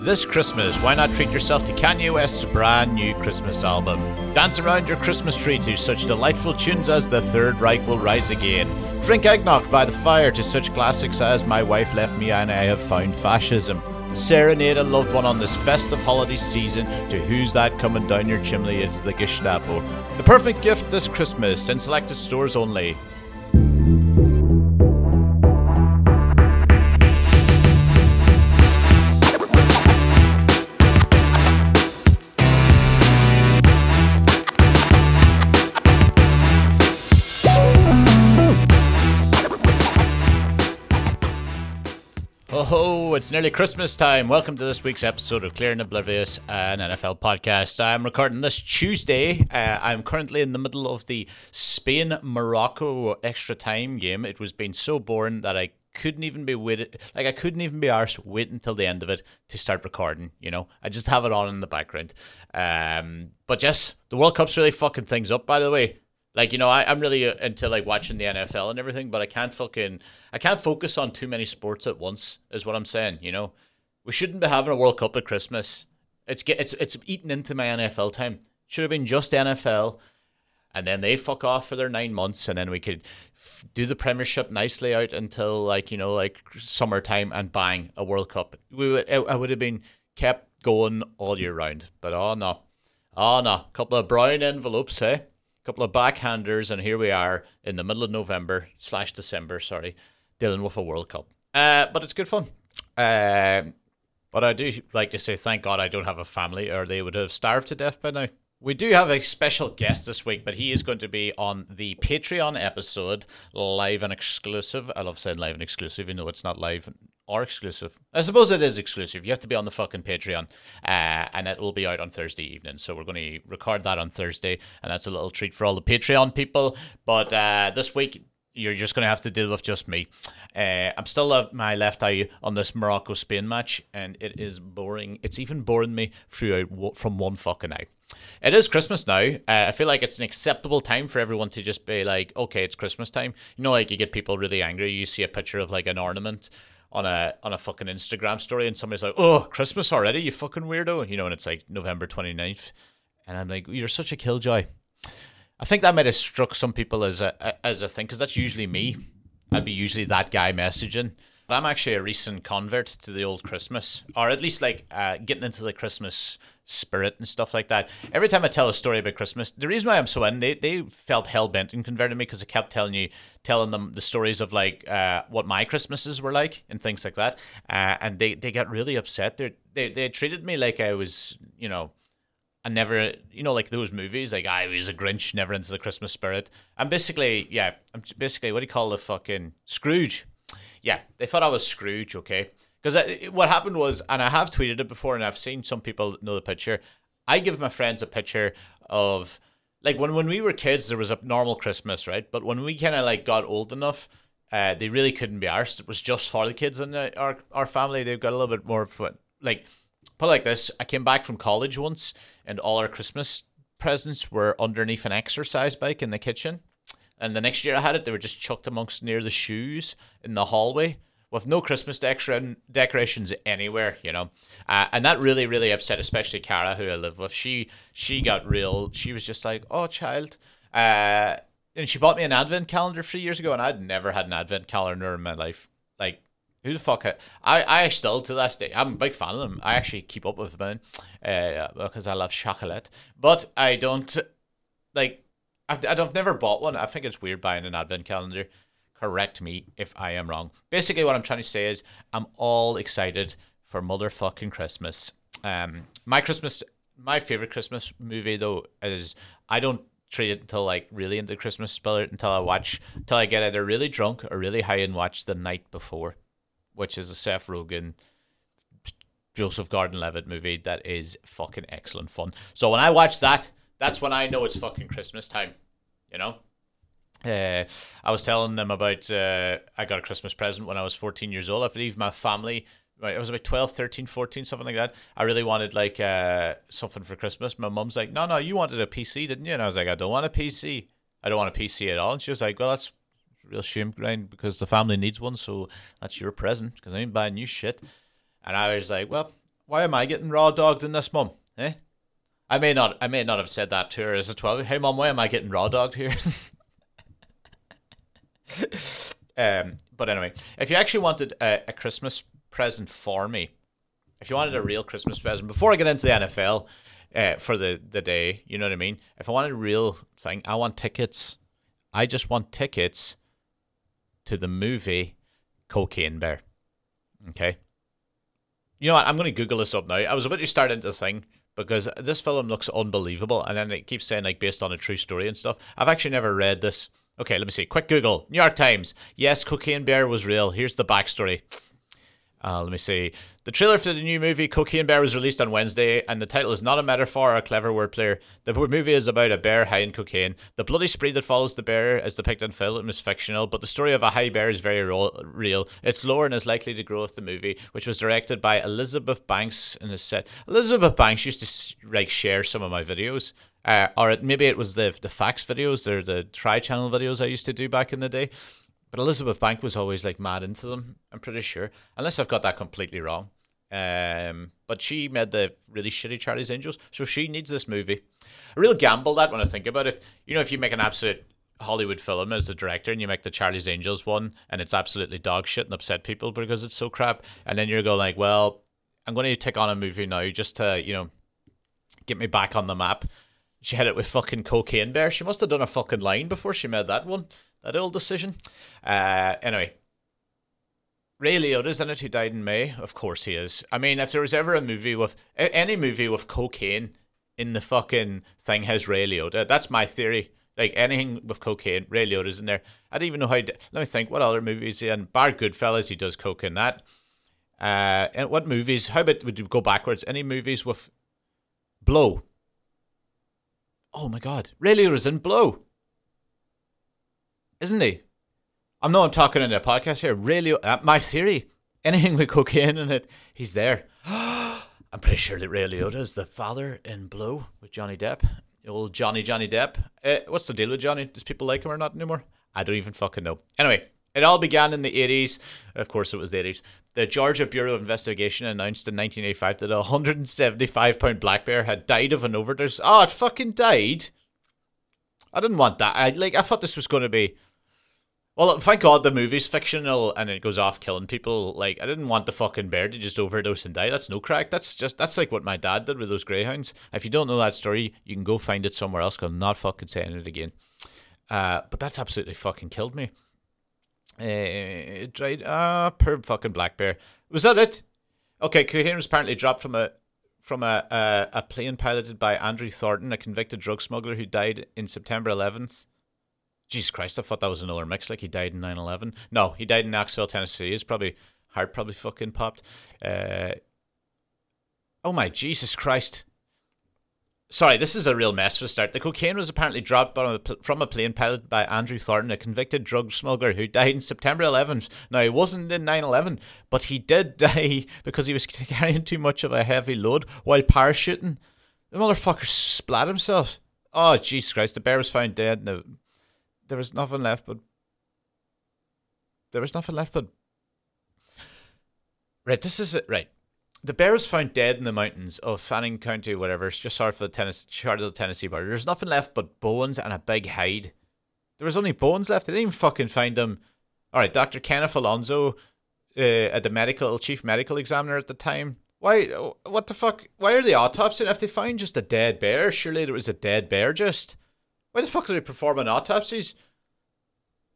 This Christmas, why not treat yourself to Kanye West's brand new Christmas album? Dance around your Christmas tree to such delightful tunes as The Third Reich Will Rise Again. Drink eggnog by the fire to such classics as My Wife Left Me and I Have Found Fascism. Serenade a loved one on this festive holiday season to Who's That Coming Down Your Chimney? It's the Gestapo. The perfect gift this Christmas in selected stores only. It's nearly Christmas time. Welcome to this week's episode of Clear and Oblivious, an NFL podcast. I'm recording this Tuesday. Uh, I'm currently in the middle of the Spain Morocco extra time game. It was being so boring that I couldn't even be waited like I couldn't even be arsed waiting until the end of it to start recording, you know. I just have it on in the background. Um but yes, the World Cup's really fucking things up by the way. Like you know, I, I'm really uh, into like watching the NFL and everything, but I can't fucking I can't focus on too many sports at once. Is what I'm saying. You know, we shouldn't be having a World Cup at Christmas. It's get it's it's eating into my NFL time. Should have been just NFL, and then they fuck off for their nine months, and then we could f- do the Premiership nicely out until like you know like summertime, and bang a World Cup. We would I would have been kept going all year round, but oh no, oh no, couple of brown envelopes, hey couple of backhanders, and here we are in the middle of November slash December, sorry, dealing with a World Cup. Uh, but it's good fun. Uh, but I do like to say, thank God I don't have a family, or they would have starved to death by now. We do have a special guest this week, but he is going to be on the Patreon episode, live and exclusive. I love saying live and exclusive, even though it's not live or exclusive. I suppose it is exclusive. You have to be on the fucking Patreon, uh, and it will be out on Thursday evening. So we're going to record that on Thursday, and that's a little treat for all the Patreon people. But uh, this week, you're just going to have to deal with just me. Uh, I'm still uh, my left eye on this Morocco Spain match, and it is boring. It's even boring me throughout from one fucking eye. It is Christmas now. Uh, I feel like it's an acceptable time for everyone to just be like, okay, it's Christmas time. You know, like you get people really angry. You see a picture of like an ornament on a on a fucking Instagram story, and somebody's like, "Oh, Christmas already, you fucking weirdo," you know, and it's like November 29th. and I'm like, "You're such a killjoy." I think that might have struck some people as a as a thing because that's usually me. I'd be usually that guy messaging. But I'm actually a recent convert to the old Christmas, or at least like uh, getting into the Christmas spirit and stuff like that. Every time I tell a story about Christmas, the reason why I'm so in, they, they felt hell bent in converting me because I kept telling you, telling them the stories of like uh, what my Christmases were like and things like that. Uh, and they, they got really upset. They're, they they treated me like I was, you know, I never, you know, like those movies, like I was a Grinch, never into the Christmas spirit. I'm basically, yeah, I'm basically what do you call the fucking Scrooge? Yeah, they thought I was Scrooge, okay? Because what happened was, and I have tweeted it before, and I've seen some people know the picture. I give my friends a picture of like when when we were kids, there was a normal Christmas, right? But when we kind of like got old enough, uh, they really couldn't be arsed. It was just for the kids in the, our our family. They've got a little bit more like put like this. I came back from college once, and all our Christmas presents were underneath an exercise bike in the kitchen. And the next year I had it, they were just chucked amongst near the shoes in the hallway with no Christmas decor- decorations anywhere, you know, uh, and that really, really upset, especially Cara, who I live with. She she got real. She was just like, "Oh, child," uh, and she bought me an advent calendar three years ago, and I'd never had an advent calendar in my life. Like, who the fuck? I I still to this day, I'm a big fan of them. I actually keep up with them uh, because I love chocolate, but I don't like. I've, I've never bought one. I think it's weird buying an advent calendar correct me if I am wrong. Basically, what I'm trying to say is I'm all excited for motherfucking Christmas. Um, my Christmas, my favorite Christmas movie though is I don't treat it until like really into Christmas spirit until I watch until I get either really drunk or really high and watch the night before, which is a Seth Rogen. Joseph Gordon-Levitt movie that is fucking excellent fun. So when I watch that, that's when I know it's fucking Christmas time. You know? Uh, I was telling them about uh, I got a Christmas present when I was 14 years old. I believe my family, right, I was about 12, 13, 14, something like that. I really wanted like uh, something for Christmas. My mum's like, no, no, you wanted a PC, didn't you? And I was like, I don't want a PC. I don't want a PC at all. And she was like, well, that's real shame, grind because the family needs one. So that's your present because I ain't buying new shit. And I was like, well, why am I getting raw dogged in this, mum? Eh? I may not, I may not have said that to her as a twelve. Hey, mom, why am I getting raw dogged here? um, but anyway, if you actually wanted a, a Christmas present for me, if you wanted a real Christmas present, before I get into the NFL uh, for the, the day, you know what I mean? If I wanted a real thing, I want tickets. I just want tickets to the movie Cocaine Bear. Okay. You know what? I'm going to Google this up now. I was about to start into the thing because this film looks unbelievable, and then it keeps saying like based on a true story and stuff. I've actually never read this. Okay, let me see. Quick Google. New York Times. Yes, Cocaine Bear was real. Here's the backstory. Uh, let me see. The trailer for the new movie Cocaine Bear was released on Wednesday, and the title is not a metaphor or a clever wordplay. The movie is about a bear high in cocaine. The bloody spree that follows the bear, as depicted in film, is fictional, but the story of a high bear is very real. It's lore and is likely to grow with the movie, which was directed by Elizabeth Banks and is set. Elizabeth Banks used to like share some of my videos. Uh, or it, maybe it was the the facts videos or the tri channel videos I used to do back in the day. But Elizabeth Bank was always like mad into them. I'm pretty sure, unless I've got that completely wrong. Um, but she made the really shitty Charlie's Angels, so she needs this movie. A real gamble that when I think about it. You know, if you make an absolute Hollywood film as the director and you make the Charlie's Angels one and it's absolutely dog shit and upset people because it's so crap, and then you're going like, well, I'm going to take on a movie now just to you know get me back on the map. She had it with fucking Cocaine Bear. She must have done a fucking line before she made that one that old decision. Uh, anyway, Ray Liotta's in it, who died in May. Of course he is. I mean, if there was ever a movie with any movie with cocaine in the fucking thing, has Ray Liotta. That's my theory. Like anything with cocaine, Ray Liotta's in there. I don't even know how. Let me think. What other movies he in? Bar Goodfellas, he does coke in that. Uh, and what movies? How about would you go backwards? Any movies with Blow? Oh my God, Ray Liotta's in Blow isn't he? I'm not talking in a podcast here. Really, uh, my theory: anything with cocaine in it, he's there. I'm pretty sure that Ray Liotta is the father in Blow with Johnny Depp. Old Johnny Johnny Depp. Uh, what's the deal with Johnny? Does people like him or not anymore? I don't even fucking know. Anyway, it all began in the 80s. Of course, it was the 80s. The Georgia Bureau of Investigation announced in 1985 that a 175 pound black bear had died of an overdose. Oh, it fucking died. I didn't want that. I like. I thought this was going to be well, thank God the movie's fictional and it goes off killing people. Like, I didn't want the fucking bear to just overdose and die. That's no crack. That's just, that's like what my dad did with those greyhounds. If you don't know that story, you can go find it somewhere else because I'm not fucking saying it again. Uh, but that's absolutely fucking killed me. Uh, it tried, ah, uh, fucking black bear. Was that it? Okay, cocaine was apparently dropped from a from a, a, a plane piloted by Andrew Thornton, a convicted drug smuggler who died in September 11th. Jesus Christ, I thought that was another mix. Like he died in 9 11. No, he died in Knoxville, Tennessee. His probably heart probably fucking popped. Uh, oh my Jesus Christ. Sorry, this is a real mess for the start. The cocaine was apparently dropped from a plane piloted by Andrew Thornton, a convicted drug smuggler who died in September 11th. Now, he wasn't in 9 11, but he did die because he was carrying too much of a heavy load while parachuting. The motherfucker splat himself. Oh, Jesus Christ. The bear was found dead in the there was nothing left but there was nothing left but right. This is it. Right, the bear was found dead in the mountains of Fannin County, whatever. It's just south of the Tennessee, Charlotte, Tennessee border. There's nothing left but bones and a big hide. There was only bones left. They didn't even fucking find them. All right, Doctor Kenneth Alonso, uh, at the medical chief medical examiner at the time. Why? What the fuck? Why are they autopsying? If they find just a dead bear, surely there was a dead bear. Just why the fuck do they perform an autopsies?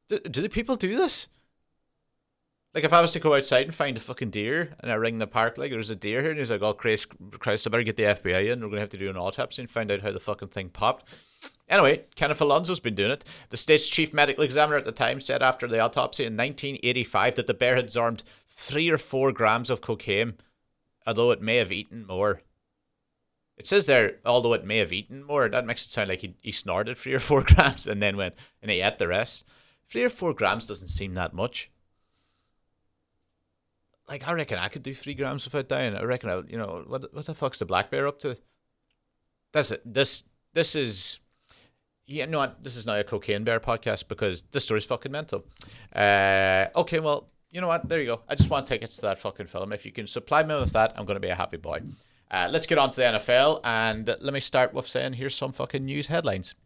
Do, do the people do this? Like if I was to go outside and find a fucking deer and I ring the park like there's a deer here and he's like, Oh Christ Christ, I better get the FBI in, we're gonna have to do an autopsy and find out how the fucking thing popped. Anyway, Kenneth Alonso's been doing it. The state's chief medical examiner at the time said after the autopsy in 1985 that the bear had absorbed three or four grams of cocaine, although it may have eaten more. It says there, although it may have eaten more, that makes it sound like he, he snorted three or four grams and then went and he ate the rest. Three or four grams doesn't seem that much. Like I reckon I could do three grams without dying. I reckon I, you know, what what the fuck's the black bear up to? That's it. This this is yeah, no, this is not a cocaine bear podcast because this story's fucking mental. Uh, okay, well, you know what? There you go. I just want tickets to that fucking film. If you can supply me with that, I'm going to be a happy boy. Uh, let's get on to the NFL, and let me start with saying here's some fucking news headlines.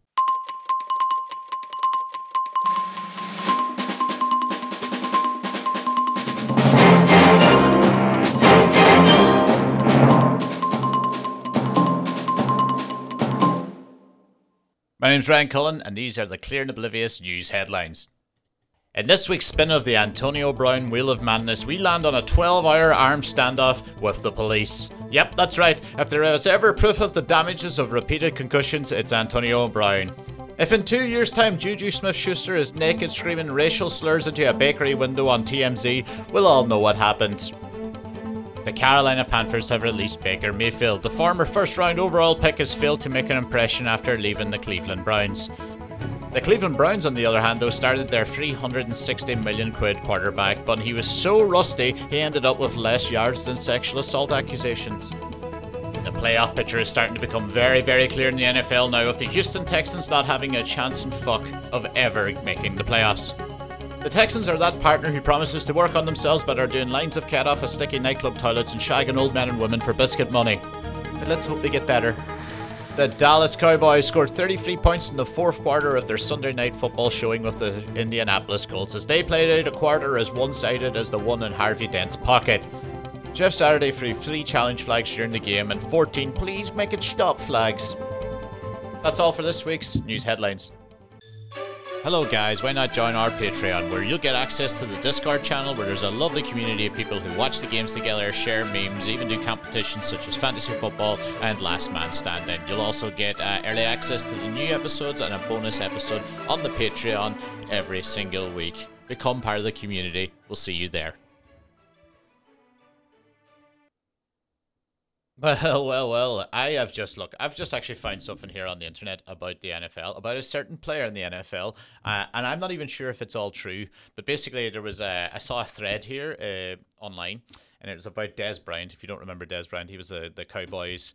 My name's Ryan Cullen, and these are the Clear and Oblivious news headlines. In this week's spin of the Antonio Brown Wheel of Madness, we land on a 12 hour armed standoff with the police. Yep, that's right. If there is ever proof of the damages of repeated concussions, it's Antonio Brown. If in two years' time Juju Smith Schuster is naked screaming racial slurs into a bakery window on TMZ, we'll all know what happened. The Carolina Panthers have released Baker Mayfield. The former first round overall pick has failed to make an impression after leaving the Cleveland Browns. The Cleveland Browns, on the other hand, though, started their 360 million quid quarterback, but he was so rusty he ended up with less yards than sexual assault accusations. The playoff picture is starting to become very, very clear in the NFL now, with the Houston Texans not having a chance in fuck of ever making the playoffs. The Texans are that partner who promises to work on themselves but are doing lines of cat off of sticky nightclub toilets and shagging old men and women for biscuit money. But let's hope they get better. The Dallas Cowboys scored 33 points in the fourth quarter of their Sunday night football showing with the Indianapolis Colts as they played out a quarter as one sided as the one in Harvey Dent's pocket. Jeff Saturday threw three challenge flags during the game and 14 please make it stop flags. That's all for this week's news headlines. Hello, guys. Why not join our Patreon where you'll get access to the Discord channel where there's a lovely community of people who watch the games together, share memes, even do competitions such as fantasy football and last man standing. You'll also get uh, early access to the new episodes and a bonus episode on the Patreon every single week. Become part of the community. We'll see you there. Well, well, well. I have just look. I've just actually found something here on the internet about the NFL, about a certain player in the NFL, uh, and I'm not even sure if it's all true. But basically, there was a I saw a thread here uh, online, and it was about Dez Bryant. If you don't remember Dez Bryant, he was a, the Cowboys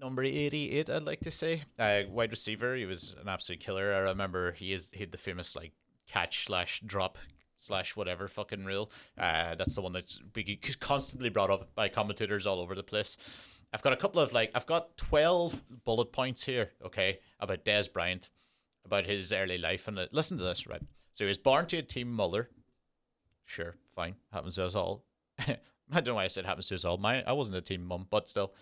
number 88 i'd like to say uh, wide receiver he was an absolute killer i remember he is he had the famous like catch slash drop slash whatever fucking rule. Uh, that's the one that's constantly brought up by commentators all over the place. I've got a couple of like I've got twelve bullet points here, okay, about Dez Bryant, about his early life, and uh, listen to this, right? So he was born to a team mother. Sure, fine, happens to us all. I don't know why I said happens to us all. My I wasn't a team mum, but still.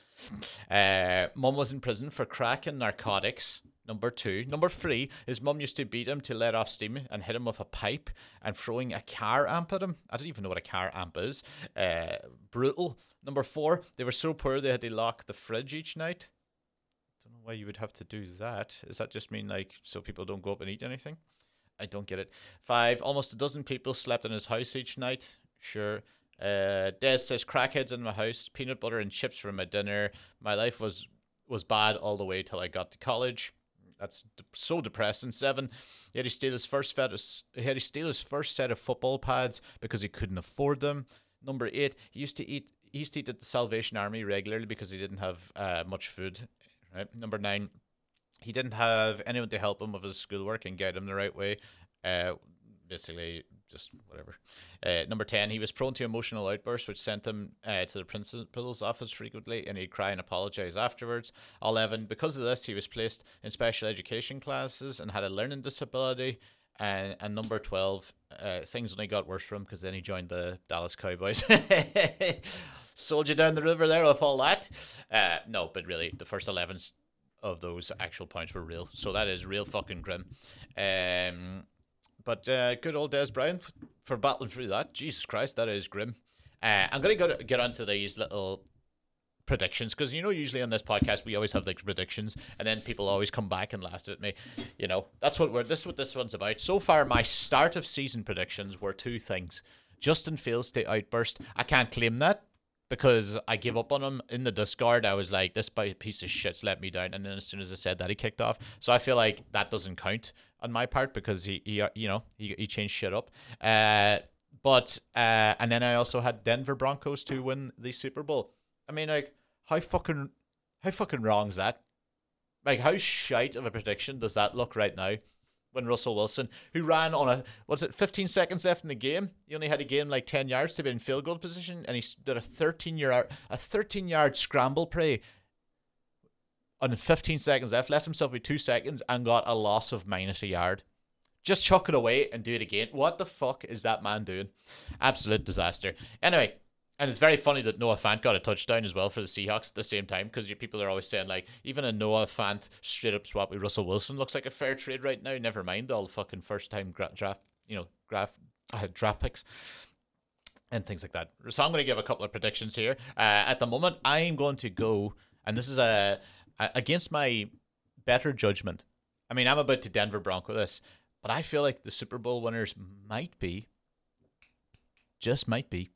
Uh, mum was in prison for crack and narcotics. Number two. Number three, his mum used to beat him to let off steam and hit him with a pipe and throwing a car amp at him. I don't even know what a car amp is. Uh, brutal. Number four, they were so poor they had to lock the fridge each night. I Don't know why you would have to do that. Does that just mean like so people don't go up and eat anything? I don't get it. Five, almost a dozen people slept in his house each night. Sure. Uh, Dez says crackheads in my house, peanut butter and chips for my dinner. My life was was bad all the way till I got to college. That's so depressing. Seven, he had to steal his first set of, he had to steal his first set of football pads because he couldn't afford them. Number eight, he used to eat he used to eat at the Salvation Army regularly because he didn't have uh, much food. Right. Number nine, he didn't have anyone to help him with his schoolwork and guide him the right way. Uh, basically, just whatever. Uh, number 10, he was prone to emotional outbursts, which sent him uh, to the principal's office frequently, and he'd cry and apologize afterwards. 11, because of this, he was placed in special education classes and had a learning disability. And, and number 12, uh, things only got worse for him because then he joined the Dallas Cowboys. Sold you down the river there with all that. Uh, no, but really, the first 11 of those actual points were real. So that is real fucking grim. Um, but uh, good old Dez Bryant for battling through that. Jesus Christ, that is grim. Uh, I'm gonna go to, get onto these little predictions because you know usually on this podcast we always have like predictions and then people always come back and laugh at me. You know that's what we're this is what this one's about. So far my start of season predictions were two things. Justin fields to outburst. I can't claim that because I give up on him in the Discord. I was like, this piece of shit's let me down. And then as soon as I said that, he kicked off. So I feel like that doesn't count on my part because he, he you know, he, he changed shit up. Uh, but, uh, and then I also had Denver Broncos to win the Super Bowl. I mean, like, how fucking, how fucking wrong is that? Like, how shite of a prediction does that look right now? When Russell Wilson, who ran on a what's it, 15 seconds left in the game, he only had to gain like 10 yards to be in field goal position, and he did a 13 yard a 13 yard scramble play on 15 seconds left, left himself with two seconds, and got a loss of minus a yard. Just chuck it away and do it again. What the fuck is that man doing? Absolute disaster. Anyway, and it's very funny that Noah Fant got a touchdown as well for the Seahawks at the same time because people are always saying like even a Noah Fant straight up swap with Russell Wilson looks like a fair trade right now. Never mind all the fucking first time gra- draft, you know, draft uh, draft picks and things like that. So I'm going to give a couple of predictions here. Uh, at the moment, I'm going to go, and this is a, a against my better judgment. I mean, I'm about to Denver Bronco this, but I feel like the Super Bowl winners might be, just might be,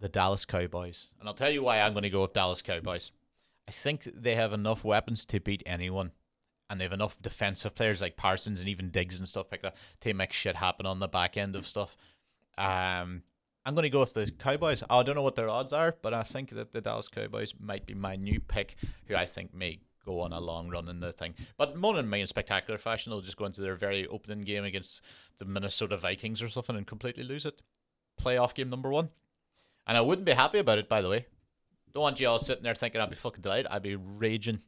the Dallas Cowboys. And I'll tell you why I'm going to go with Dallas Cowboys. I think they have enough weapons to beat anyone. And they have enough defensive players like Parsons and even Diggs and stuff like that to make shit happen on the back end of stuff. Um, I'm going to go with the Cowboys. I don't know what their odds are, but I think that the Dallas Cowboys might be my new pick, who I think may go on a long run in the thing. But more than me in spectacular fashion, they'll just go into their very opening game against the Minnesota Vikings or something and completely lose it. Playoff game number one. And I wouldn't be happy about it, by the way. Don't want you all sitting there thinking I'd be fucking delighted. I'd be raging.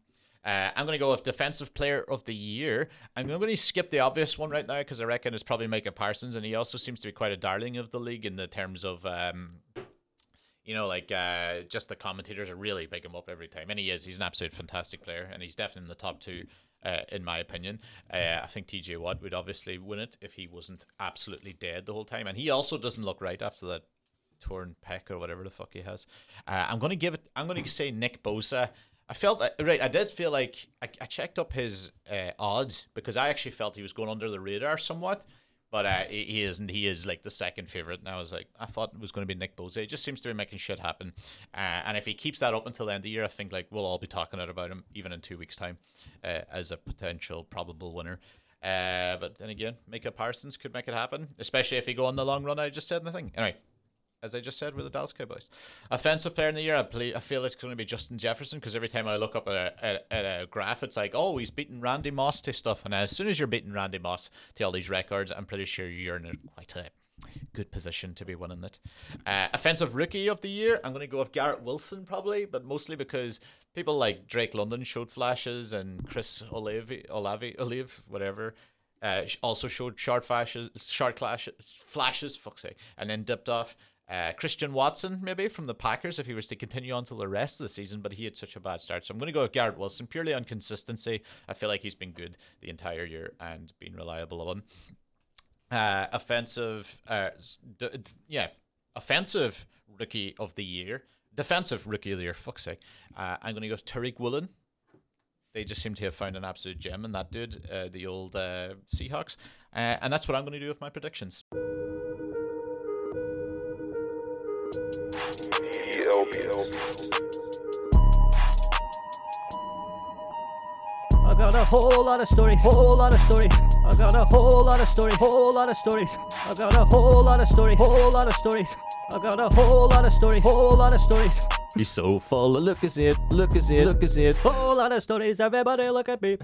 Uh, I'm going to go with Defensive Player of the Year. I'm going to skip the obvious one right now because I reckon it's probably Micah Parsons, and he also seems to be quite a darling of the league in the terms of, um, you know, like uh, just the commentators are really big him up every time, and he is. He's an absolute fantastic player, and he's definitely in the top two. Uh, in my opinion, uh, I think TJ Watt would obviously win it if he wasn't absolutely dead the whole time, and he also doesn't look right after that torn pec or whatever the fuck he has. Uh, I'm gonna give it. I'm gonna say Nick Bosa. I felt that, right. I did feel like I, I checked up his uh, odds because I actually felt he was going under the radar somewhat, but uh, he, isn't. He is like the second favorite, and I was like, I thought it was going to be Nick Bosa. He just seems to be making shit happen, uh, and if he keeps that up until the end of the year, I think like we'll all be talking about him even in two weeks' time uh, as a potential probable winner. Uh, but then again, Micah Parsons could make it happen, especially if he go on the long run. I just said the thing. Anyway, as I just said, with the Dallas Cowboys. Offensive player in the year, I, play, I feel it's going to be Justin Jefferson because every time I look up at a, at, a graph, it's like, oh, he's beating Randy Moss to stuff. And as soon as you're beating Randy Moss to all these records, I'm pretty sure you're in a, quite a good position to be winning it. Uh, offensive rookie of the year, I'm going to go with Garrett Wilson probably, but mostly because people like Drake London showed flashes and Chris Olave, Olave, Olive, whatever. Uh, also showed short flashes, short flashes, flashes, fuck's sake, and then dipped off. Uh, Christian Watson, maybe from the Packers, if he was to continue on to the rest of the season, but he had such a bad start. So I'm going to go with Garrett Wilson purely on consistency. I feel like he's been good the entire year and been reliable on. Uh, offensive, uh, d- d- yeah, offensive rookie of the year, defensive rookie of the year. Fuck's sake, uh, I'm going to go Tariq Woolen. They just seem to have found an absolute gem in that dude, uh, the old uh, Seahawks, uh, and that's what I'm going to do with my predictions. I got a whole lot of stories, whole lot of stories. I got a whole lot of stories, whole lot of stories. I got a whole lot of stories, whole lot of stories. I got a whole lot of stories, whole lot of stories. He's so full of look at it, look at it, look at it. Whole lot of stories. Everybody look at me.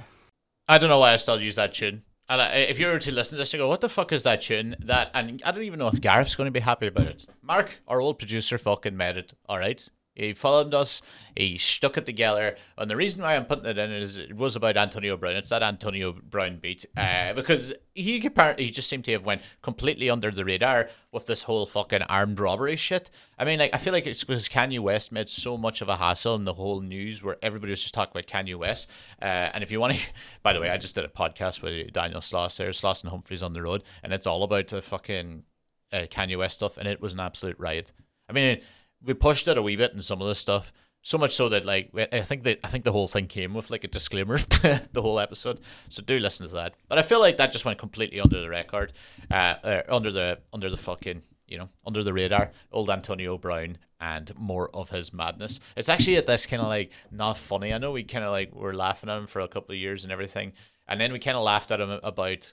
I don't know why I still use that tune. And uh, if you were to listen to this, you go, "What the fuck is that tune?" That, and I don't even know if Gareth's going to be happy about it. Mark, our old producer, fucking made it. All right, he followed us. He stuck it together. And the reason why I'm putting it in is it was about Antonio Brown. It's that Antonio Brown beat uh, because he apparently he just seemed to have went completely under the radar with this whole fucking armed robbery shit. I mean, like I feel like it's because Kanye West made so much of a hassle in the whole news where everybody was just talking about Kanye West. Uh, and if you want to, by the way, I just did a podcast with Daniel Sloss there, Sloss and Humphries on the road, and it's all about the fucking uh, Kanye West stuff, and it was an absolute riot. I mean we pushed it a wee bit in some of the stuff. So much so that like I think that I think the whole thing came with like a disclaimer, the whole episode. So do listen to that. But I feel like that just went completely under the record, uh, uh, under the under the fucking you know under the radar. Old Antonio Brown and more of his madness. It's actually at this kind of like not funny. I know we kind of like were laughing at him for a couple of years and everything, and then we kind of laughed at him about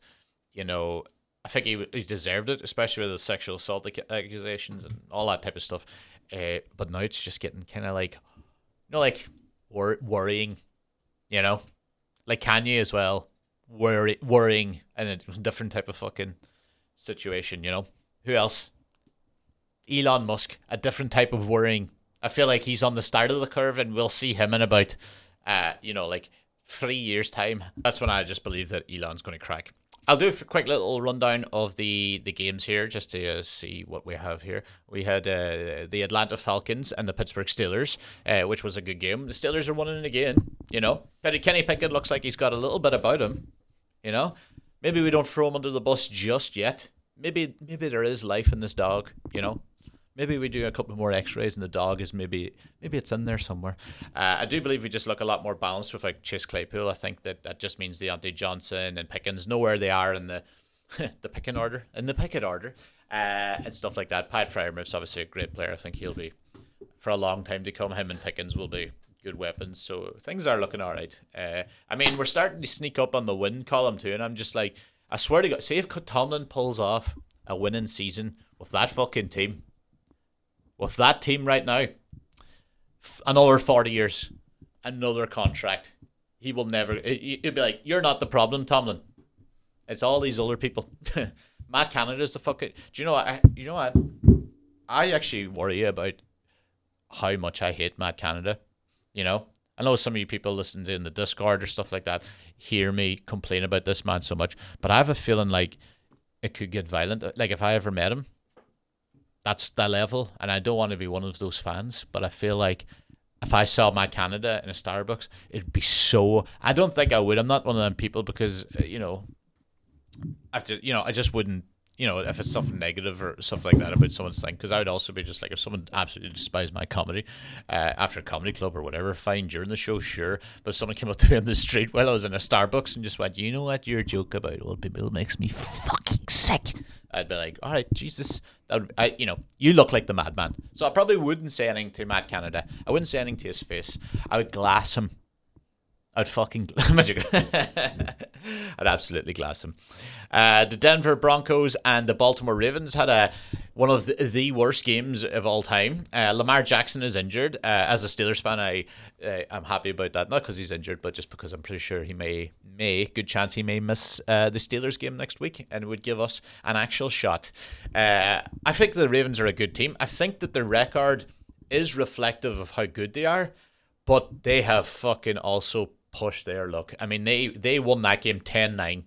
you know I think he, he deserved it, especially with the sexual assault accusations and all that type of stuff. Uh, but now it's just getting kind of like, you know, like wor- worrying, you know, like Kanye as well. worry, worrying and a different type of fucking situation. You know, who else? Elon Musk, a different type of worrying. I feel like he's on the start of the curve, and we'll see him in about, uh, you know, like three years' time. That's when I just believe that Elon's going to crack. I'll do a quick little rundown of the, the games here just to uh, see what we have here. We had uh, the Atlanta Falcons and the Pittsburgh Steelers, uh, which was a good game. The Steelers are winning again, you know. Kenny Pickett looks like he's got a little bit about him, you know. Maybe we don't throw him under the bus just yet. Maybe maybe there is life in this dog, you know. Maybe we do a couple more X-rays, and the dog is maybe maybe it's in there somewhere. Uh, I do believe we just look a lot more balanced with like Chase Claypool. I think that that just means Diontae Johnson and Pickens know where they are in the the picking order in the picket order uh, and stuff like that. Pat Freiermuth's obviously a great player. I think he'll be for a long time to come. Him and Pickens will be good weapons. So things are looking all right. Uh, I mean, we're starting to sneak up on the win column too, and I'm just like, I swear to God, see if Tomlin pulls off a winning season with that fucking team with that team right now, another 40 years, another contract. He will never, he'll be like, You're not the problem, Tomlin. It's all these other people. Matt Canada's the fucking. Do you know what? I, you know what? I actually worry about how much I hate Matt Canada. You know, I know some of you people listening in the Discord or stuff like that hear me complain about this man so much, but I have a feeling like it could get violent. Like if I ever met him, that's the level, and I don't want to be one of those fans, but I feel like if I saw my Canada in a Starbucks, it'd be so. I don't think I would. I'm not one of them people because uh, you know, after you know, I just wouldn't. You know, if it's something negative or stuff like that about someone's thing, because I would also be just like, if someone absolutely despised my comedy uh, after a comedy club or whatever, fine during the show, sure. But someone came up to me on the street while I was in a Starbucks and just went, you know what, your joke about old people makes me fucking sick. I'd be like, all right, Jesus, would, I, you know, you look like the madman. So I probably wouldn't say anything to Matt Canada. I wouldn't say anything to his face. I would glass him. I'd fucking I'd absolutely glass him. Uh, the Denver Broncos and the Baltimore Ravens had a one of the, the worst games of all time. Uh, Lamar Jackson is injured. Uh, as a Steelers fan, I uh, I'm happy about that. Not because he's injured, but just because I'm pretty sure he may may good chance he may miss uh, the Steelers game next week, and would give us an actual shot. Uh, I think the Ravens are a good team. I think that their record is reflective of how good they are, but they have fucking also pushed their luck. I mean, they they won that game 10-9.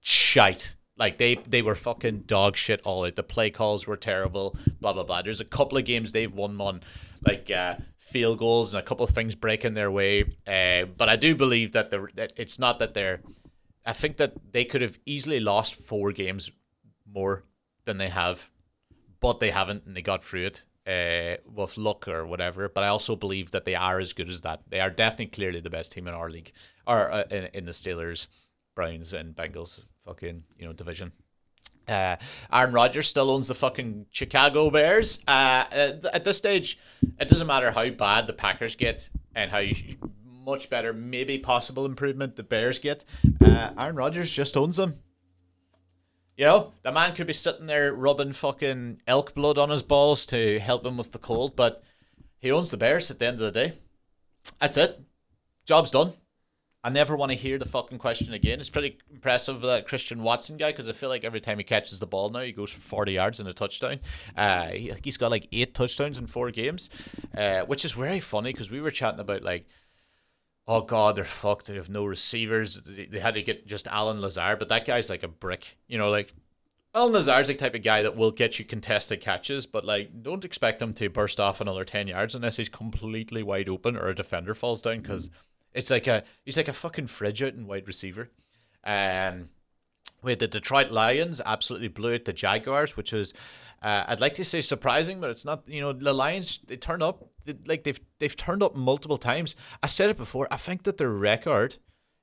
Shite. Like they they were fucking dog shit all out. The play calls were terrible. Blah blah blah. There's a couple of games they've won on like uh, field goals and a couple of things breaking their way. Uh, but I do believe that the that it's not that they're. I think that they could have easily lost four games more than they have, but they haven't, and they got through it uh, with luck or whatever. But I also believe that they are as good as that. They are definitely clearly the best team in our league, or uh, in, in the Steelers, Browns, and Bengals fucking you know division. Uh, Aaron Rodgers still owns the fucking Chicago Bears. Uh, at this stage, it doesn't matter how bad the Packers get and how much better, maybe possible improvement the Bears get. Uh, Aaron Rodgers just owns them. You know, the man could be sitting there rubbing fucking elk blood on his balls to help him with the cold, but he owns the Bears at the end of the day. That's it. Job's done. I never want to hear the fucking question again. It's pretty impressive that Christian Watson guy because I feel like every time he catches the ball now, he goes for 40 yards and a touchdown. Uh, he, he's got like eight touchdowns in four games, uh, which is very funny because we were chatting about like, oh god, they're fucked. They have no receivers. They, they had to get just Allen Lazard, but that guy's like a brick. You know, like Allen Lazard's the type of guy that will get you contested catches, but like don't expect him to burst off another 10 yards unless he's completely wide open or a defender falls down because. Mm it's like a he's like a fucking fridge out in wide receiver. Um, with the Detroit Lions absolutely blew out the Jaguars, which was uh, I'd like to say surprising, but it's not. You know, the Lions they turn up they, like they've they've turned up multiple times. I said it before. I think that their record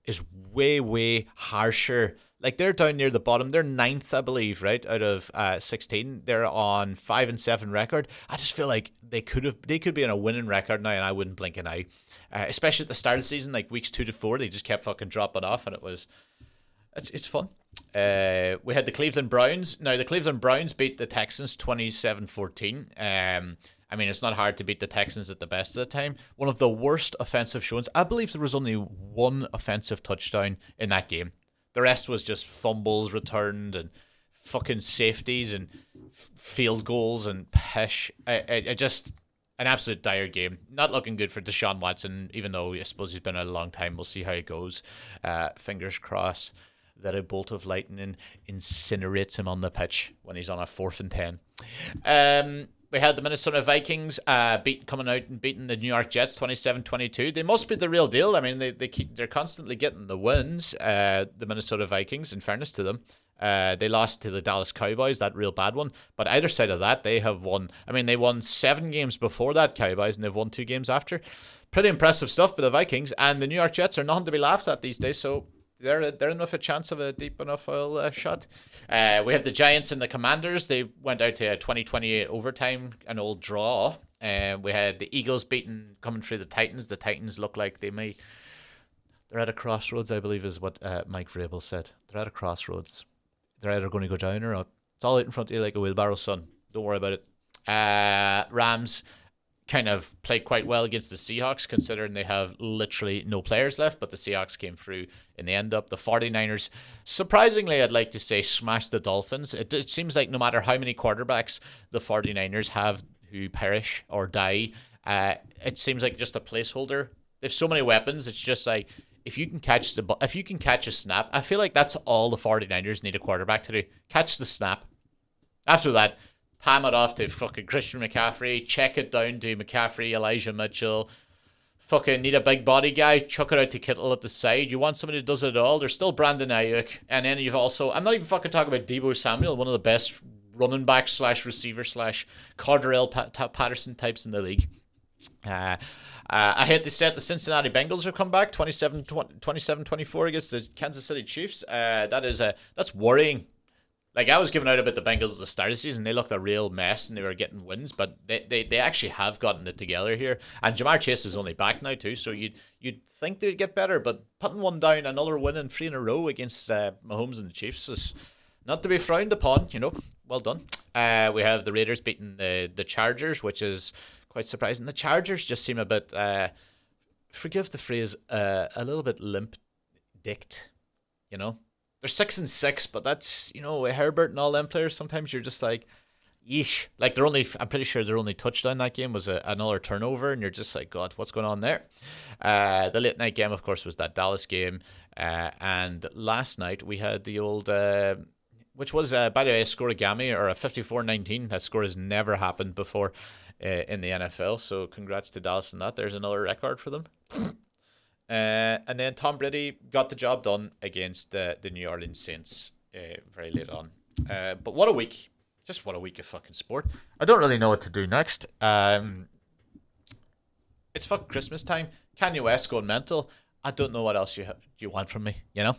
is way way harsher like they're down near the bottom. They're ninth, I believe, right out of uh, sixteen. They're on five and seven record. I just feel like they could have, they could be on a winning record now, and I wouldn't blink an eye. Uh, especially at the start of the season, like weeks two to four, they just kept fucking dropping off, and it was, it's it's fun. Uh, we had the Cleveland Browns. Now, the Cleveland Browns beat the Texans 27 14. Um, I mean, it's not hard to beat the Texans at the best of the time. One of the worst offensive showings. I believe there was only one offensive touchdown in that game. The rest was just fumbles returned and fucking safeties and f- field goals and pish. I, I, I just an absolute dire game. Not looking good for Deshaun Watson, even though I suppose he's been a long time. We'll see how it goes. Uh, fingers crossed that a bolt of lightning incinerates him on the pitch when he's on a fourth and ten. Um, we had the Minnesota Vikings uh, beat coming out and beating the New York Jets 27-22. They must be the real deal. I mean, they, they keep they're constantly getting the wins. Uh, the Minnesota Vikings, in fairness to them. Uh, they lost to the Dallas Cowboys, that real bad one. But either side of that, they have won. I mean, they won seven games before that Cowboys, and they've won two games after. Pretty impressive stuff for the Vikings, and the New York Jets are nothing to be laughed at these days. So they're they're enough a chance of a deep enough uh, shot. Uh, we have the Giants and the Commanders. They went out to a 2028 overtime, an old draw. And uh, we had the Eagles beating coming through the Titans. The Titans look like they may. They're at a crossroads, I believe, is what uh, Mike Vrabel said. They're at a crossroads. They're either going to go down or up. It's all out in front of you like a wheelbarrow, son. Don't worry about it. Uh, Rams kind of played quite well against the Seahawks, considering they have literally no players left, but the Seahawks came through in the end up. The 49ers, surprisingly, I'd like to say, smashed the Dolphins. It, it seems like no matter how many quarterbacks the 49ers have who perish or die, uh, it seems like just a placeholder. They have so many weapons, it's just like if you can catch the if you can catch a snap, I feel like that's all the 49ers need a quarterback to do. Catch the snap. After that, ham it off to fucking Christian McCaffrey, check it down to McCaffrey, Elijah Mitchell. Fucking need a big body guy, chuck it out to Kittle at the side. You want somebody who does it all. There's still Brandon Aiyuk, and then you've also I'm not even fucking talking about Deebo Samuel, one of the best running back slash receiver slash Cordarrelle Patterson types in the league. Uh, uh, I hate to say it, the Cincinnati Bengals have come back 27 24 against the Kansas City Chiefs. Uh, that is a that's worrying like I was giving out about the Bengals at the start of the season. They looked a real mess and they were getting wins, but they, they, they actually have gotten it together here. And Ja'Marr Chase is only back now too, so you'd you'd think they'd get better, but putting one down, another win in three in a row against uh, Mahomes and the Chiefs is not to be frowned upon. You know, well done. Uh, we have the Raiders beating the the Chargers, which is quite surprising. The Chargers just seem a bit, uh, forgive the phrase, uh, a little bit limp dicked. You know, they're six and six, but that's you know Herbert and all them players. Sometimes you're just like, yeesh. Like they're only, I'm pretty sure their only touchdown that game was a, another turnover, and you're just like, God, what's going on there? Uh, the late night game, of course, was that Dallas game, uh, and last night we had the old. Uh, which was, uh, by the way, a scorigami or a 54-19. That score has never happened before uh, in the NFL. So congrats to Dallas on that. There's another record for them. Uh, and then Tom Brady got the job done against the, the New Orleans Saints uh, very late on. Uh, but what a week. Just what a week of fucking sport. I don't really know what to do next. Um, it's fucking Christmas time. Kanye West going mental. I don't know what else you ha- you want from me, you know?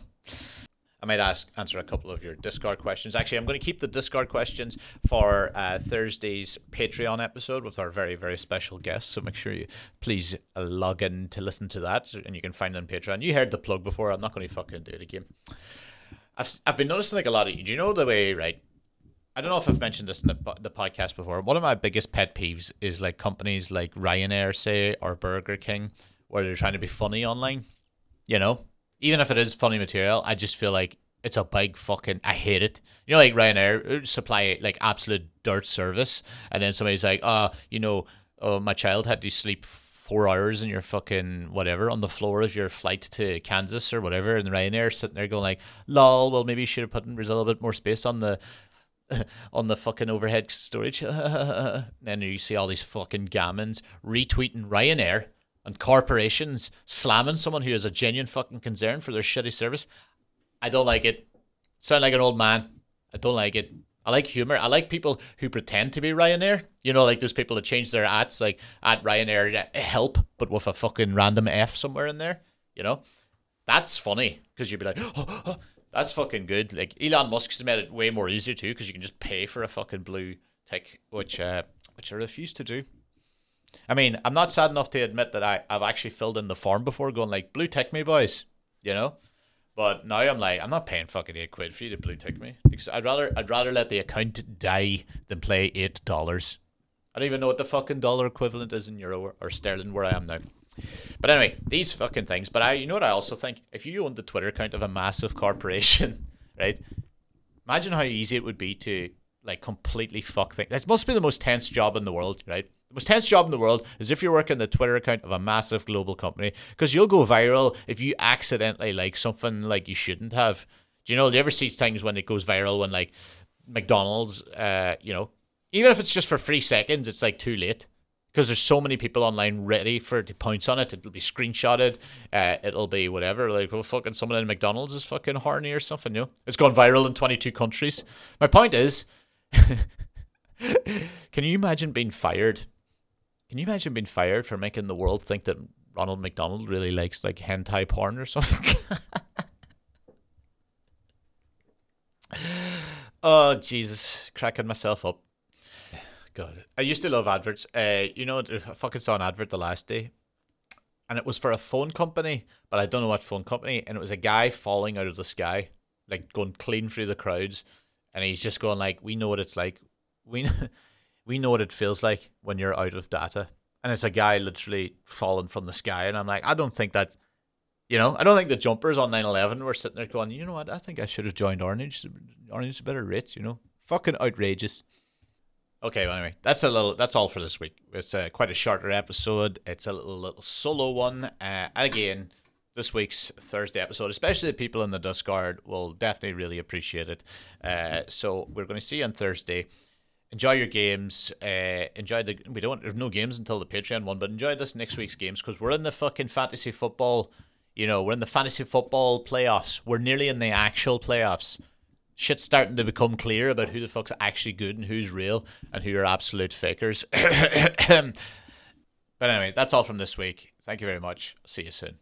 I might ask answer a couple of your Discord questions. Actually, I'm going to keep the Discord questions for uh, Thursday's Patreon episode with our very very special guest. So make sure you please log in to listen to that, and you can find it on Patreon. You heard the plug before. I'm not going to fucking do it again. I've I've been noticing like a lot of. Do you know the way right? I don't know if I've mentioned this in the the podcast before. One of my biggest pet peeves is like companies like Ryanair, say, or Burger King, where they're trying to be funny online. You know, even if it is funny material, I just feel like it's a big fucking. I hate it. You know, like Ryanair uh, supply like absolute dirt service, and then somebody's like, "Oh, you know, oh, my child had to sleep four hours in your fucking whatever on the floor of your flight to Kansas or whatever," and Ryanair sitting there going like, "Lol, well maybe you should have put in a bit more space on the." on the fucking overhead storage. then you see all these fucking gammons retweeting Ryanair and corporations slamming someone who has a genuine fucking concern for their shitty service. I don't like it. Sound like an old man. I don't like it. I like humor. I like people who pretend to be Ryanair. You know, like those people that change their ads, like at Ryanair help, but with a fucking random F somewhere in there. You know, that's funny because you'd be like, oh, oh, that's fucking good. Like Elon Musk's made it way more easier too because you can just pay for a fucking blue tick, which uh, which I refuse to do. I mean, I'm not sad enough to admit that I, I've actually filled in the form before going like, blue tick me, boys, you know? But now I'm like, I'm not paying fucking eight quid for you to blue tick me because I'd rather I'd rather let the account die than play eight dollars. I don't even know what the fucking dollar equivalent is in euro or, or sterling where I am now. But anyway, these fucking things. But I, you know what I also think? If you owned the Twitter account of a massive corporation, right? Imagine how easy it would be to like completely fuck things. It must be the most tense job in the world, right? The most tense job in the world is if you're working the Twitter account of a massive global company because you'll go viral if you accidentally like something like you shouldn't have. Do you know? Do you ever see times when it goes viral when like McDonald's, uh, you know, even if it's just for three seconds, it's like too late because there's so many people online ready for to pounce on it. It'll be screenshotted. Uh, it'll be whatever. Like, well, fucking someone in McDonald's is fucking horny or something. You know, it's gone viral in 22 countries. My point is, can you imagine being fired? Can you imagine being fired for making the world think that Ronald McDonald really likes like hentai porn or something? oh Jesus, cracking myself up. God, I used to love adverts. Uh, you know, I fucking saw an advert the last day, and it was for a phone company, but I don't know what phone company. And it was a guy falling out of the sky, like going clean through the crowds, and he's just going like, "We know what it's like. We we know what it feels like when you're out of data." And it's a guy literally falling from the sky, and I'm like, I don't think that. You know, I don't think the jumpers on 9-11 were sitting there going, you know what, I think I should have joined Orange. Orange is a better rates, you know. Fucking outrageous. Okay, well, anyway, that's a little. That's all for this week. It's uh, quite a shorter episode. It's a little, little solo one. Uh, again, this week's Thursday episode, especially the people in the Discord, will definitely really appreciate it. Uh, so we're going to see you on Thursday. Enjoy your games. Uh, enjoy the. We don't. There's no games until the Patreon one, but enjoy this next week's games because we're in the fucking fantasy football. You know, we're in the fantasy football playoffs. We're nearly in the actual playoffs shit's starting to become clear about who the fuck's actually good and who's real and who are absolute fakers. but anyway, that's all from this week. Thank you very much. See you soon.